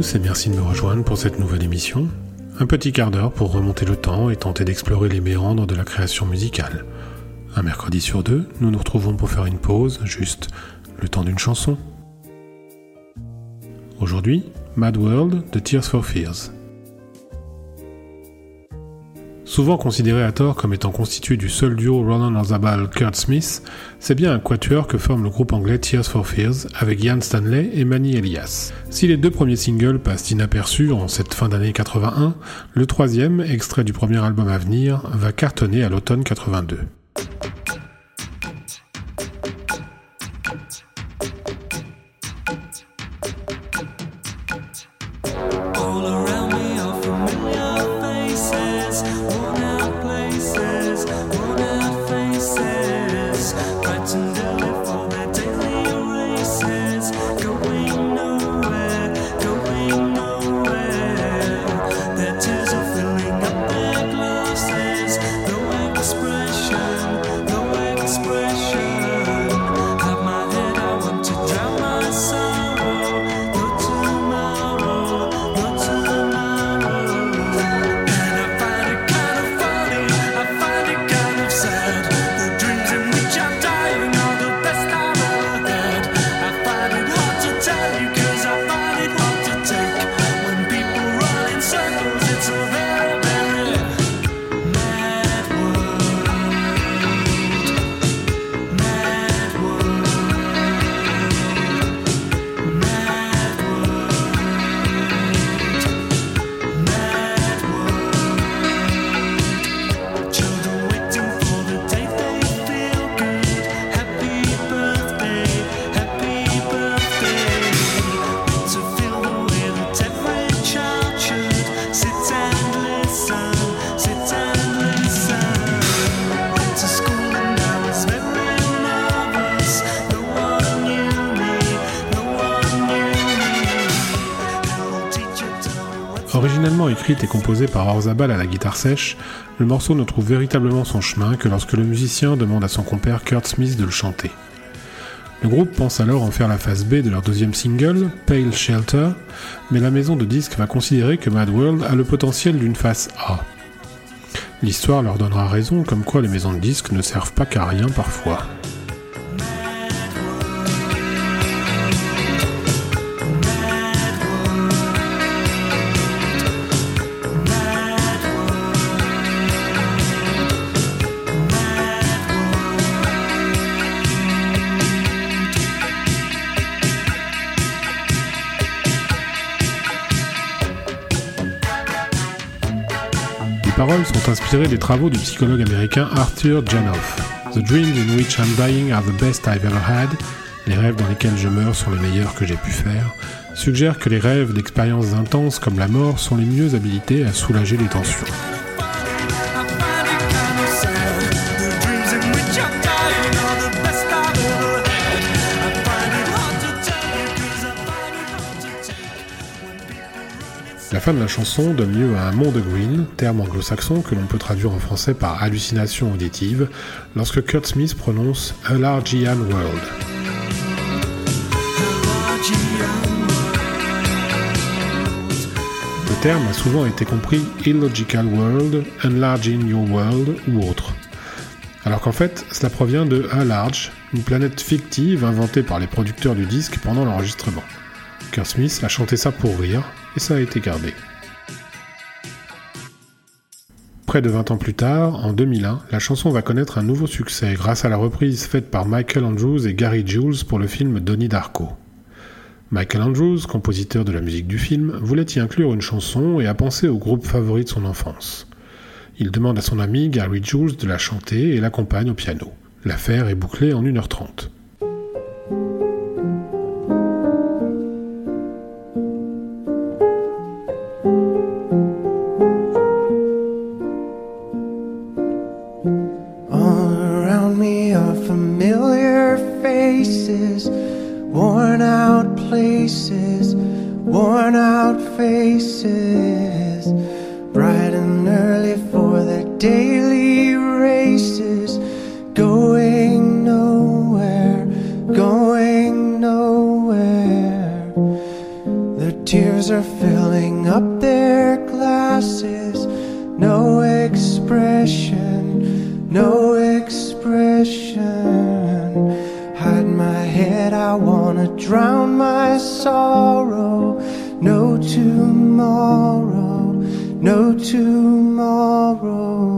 et merci de me rejoindre pour cette nouvelle émission. Un petit quart d'heure pour remonter le temps et tenter d'explorer les méandres de la création musicale. Un mercredi sur deux, nous nous retrouvons pour faire une pause, juste le temps d'une chanson. Aujourd'hui, Mad World de Tears for Fears. Souvent considéré à tort comme étant constitué du seul duo Ronan Orzabal-Kurt Smith, c'est bien un quatuor que forme le groupe anglais Tears for Fears avec Ian Stanley et Manny Elias. Si les deux premiers singles passent inaperçus en cette fin d'année 81, le troisième, extrait du premier album à venir, va cartonner à l'automne 82. Écrite et composée par Orzabal à la guitare sèche, le morceau ne trouve véritablement son chemin que lorsque le musicien demande à son compère Kurt Smith de le chanter. Le groupe pense alors en faire la phase B de leur deuxième single, Pale Shelter, mais la maison de disques va considérer que Mad World a le potentiel d'une face A. L'histoire leur donnera raison comme quoi les maisons de disques ne servent pas qu'à rien parfois. Paroles sont inspirées des travaux du psychologue américain Arthur Janoff. The dreams in which I'm dying are the best I've ever had, les rêves dans lesquels je meurs sont les meilleurs que j'ai pu faire, suggèrent que les rêves d'expériences intenses comme la mort sont les mieux habilités à soulager les tensions. Fin de la chanson donne lieu à un monde green, terme anglo-saxon que l'on peut traduire en français par hallucination auditive, lorsque Kurt Smith prononce A Largian World. Le terme a souvent été compris Illogical World, Enlarging Your World ou autre. Alors qu'en fait, cela provient de A Large, une planète fictive inventée par les producteurs du disque pendant l'enregistrement. Kurt Smith a chanté ça pour rire, et ça a été gardé. Près de 20 ans plus tard, en 2001, la chanson va connaître un nouveau succès grâce à la reprise faite par Michael Andrews et Gary Jules pour le film Donnie Darko. Michael Andrews, compositeur de la musique du film, voulait y inclure une chanson et a pensé au groupe favori de son enfance. Il demande à son ami Gary Jules de la chanter et l'accompagne au piano. L'affaire est bouclée en 1h30. races, going nowhere, going nowhere. Their tears are filling up their glasses, no expression, no expression. Hide my head, I wanna drown my sorrow, no tomorrow no tomorrow.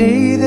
day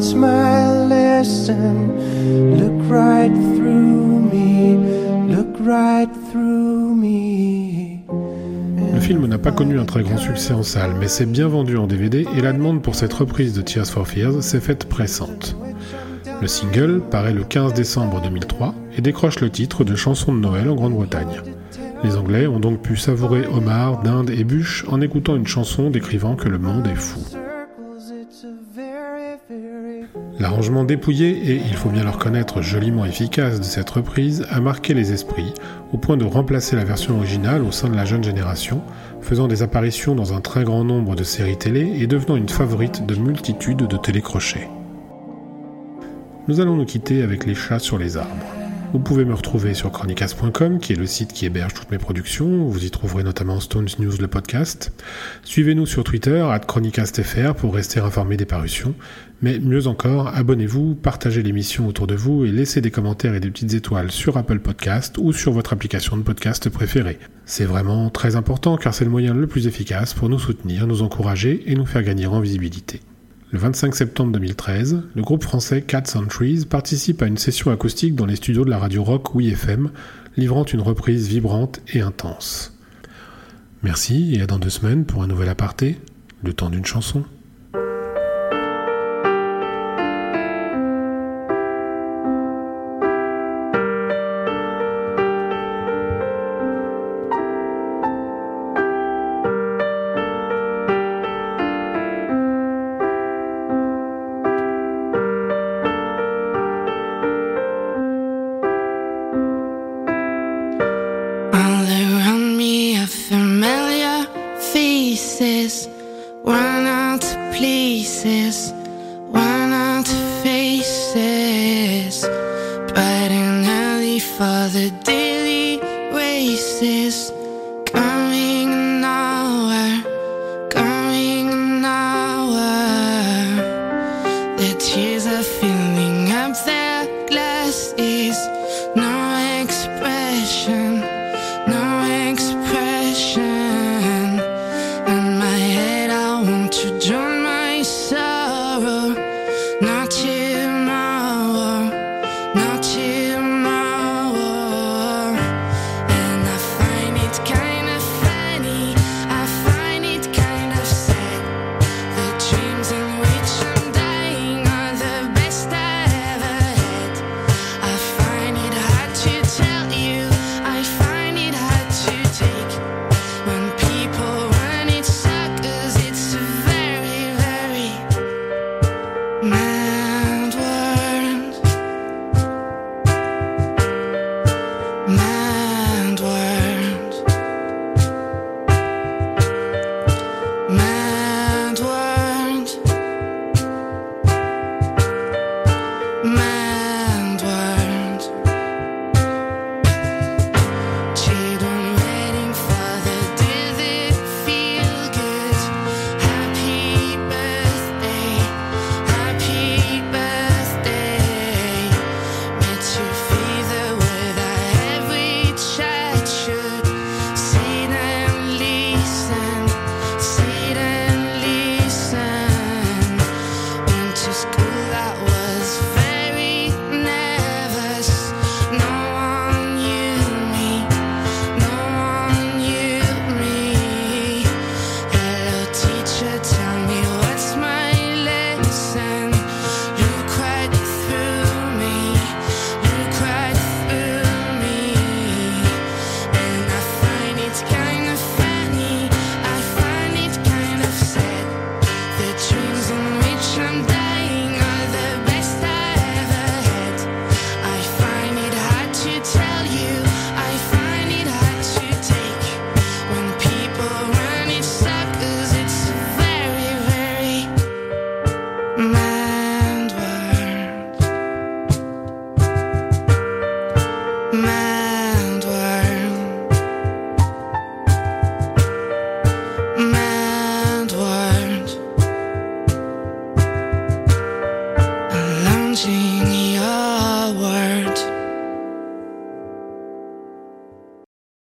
what's my lesson. Look right through me, look right through me. Le film n'a pas connu un très grand succès en salle, mais s'est bien vendu en DVD et la demande pour cette reprise de Tears for Fears s'est faite pressante. Le single paraît le 15 décembre 2003 et décroche le titre de chanson de Noël en Grande-Bretagne. Les Anglais ont donc pu savourer homard, dinde et bûche en écoutant une chanson décrivant que le monde est fou. L'arrangement dépouillé et, il faut bien le reconnaître, joliment efficace de cette reprise a marqué les esprits, au point de remplacer la version originale au sein de la jeune génération, faisant des apparitions dans un très grand nombre de séries télé et devenant une favorite de multitudes de télécrochets. Nous allons nous quitter avec les chats sur les arbres. Vous pouvez me retrouver sur chronicast.com, qui est le site qui héberge toutes mes productions. Vous y trouverez notamment Stones News, le podcast. Suivez-nous sur Twitter, at chronicastfr, pour rester informé des parutions. Mais mieux encore, abonnez-vous, partagez l'émission autour de vous et laissez des commentaires et des petites étoiles sur Apple Podcast ou sur votre application de podcast préférée. C'est vraiment très important car c'est le moyen le plus efficace pour nous soutenir, nous encourager et nous faire gagner en visibilité. Le 25 septembre 2013, le groupe français Cats on Trees participe à une session acoustique dans les studios de la radio rock FM, livrant une reprise vibrante et intense. Merci et à dans deux semaines pour un nouvel aparté, le temps d'une chanson. Worn out to faces, bright and early for the daily races,